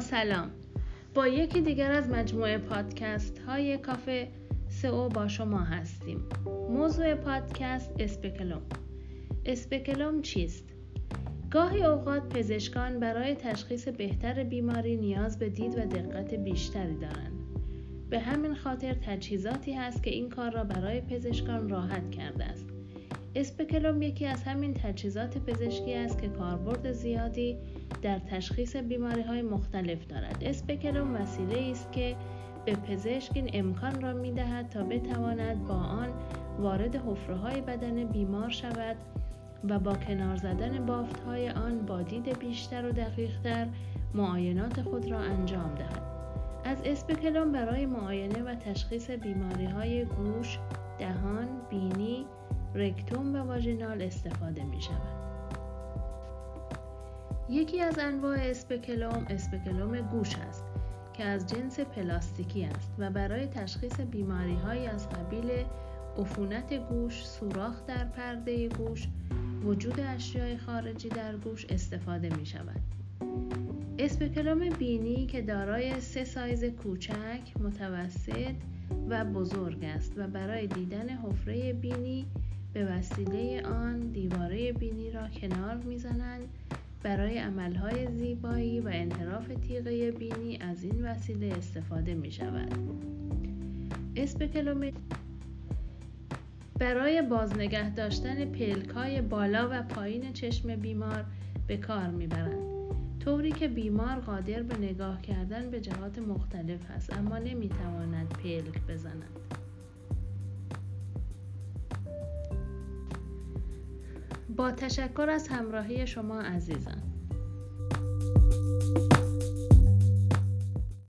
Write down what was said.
سلام. با یکی دیگر از مجموعه پادکست های کافه سئو با شما هستیم. موضوع پادکست اسپکلوم اسپکلوم چیست؟ گاهی اوقات پزشکان برای تشخیص بهتر بیماری نیاز به دید و دقت بیشتری دارند. به همین خاطر تجهیزاتی هست که این کار را برای پزشکان راحت کرده است. اسپکلوم یکی از همین تجهیزات پزشکی است که کاربرد زیادی در تشخیص بیماری های مختلف دارد. اسپکلوم وسیله است که به پزشک این امکان را می دهد تا بتواند با آن وارد حفره های بدن بیمار شود و با کنار زدن بافت های آن با دید بیشتر و دقیقتر معاینات خود را انجام دهد. از اسپکلوم برای معاینه و تشخیص بیماری های گوش، دهان، بینی، رکتوم و واژینال استفاده می شود. یکی از انواع اسپکلوم اسپکلوم گوش است که از جنس پلاستیکی است و برای تشخیص بیماری های از قبیل عفونت گوش، سوراخ در پرده گوش، وجود اشیای خارجی در گوش استفاده می شود. اسپکلوم بینی که دارای سه سایز کوچک، متوسط و بزرگ است و برای دیدن حفره بینی به وسیله آن دیواره بینی را کنار می‌زنند. برای عملهای زیبایی و انحراف تیغه بینی از این وسیله استفاده می شود. برای بازنگه داشتن پلکای بالا و پایین چشم بیمار به کار می‌برند. طوری که بیمار قادر به نگاه کردن به جهات مختلف است اما نمی‌تواند پلک بزند. با تشکر از همراهی شما عزیزان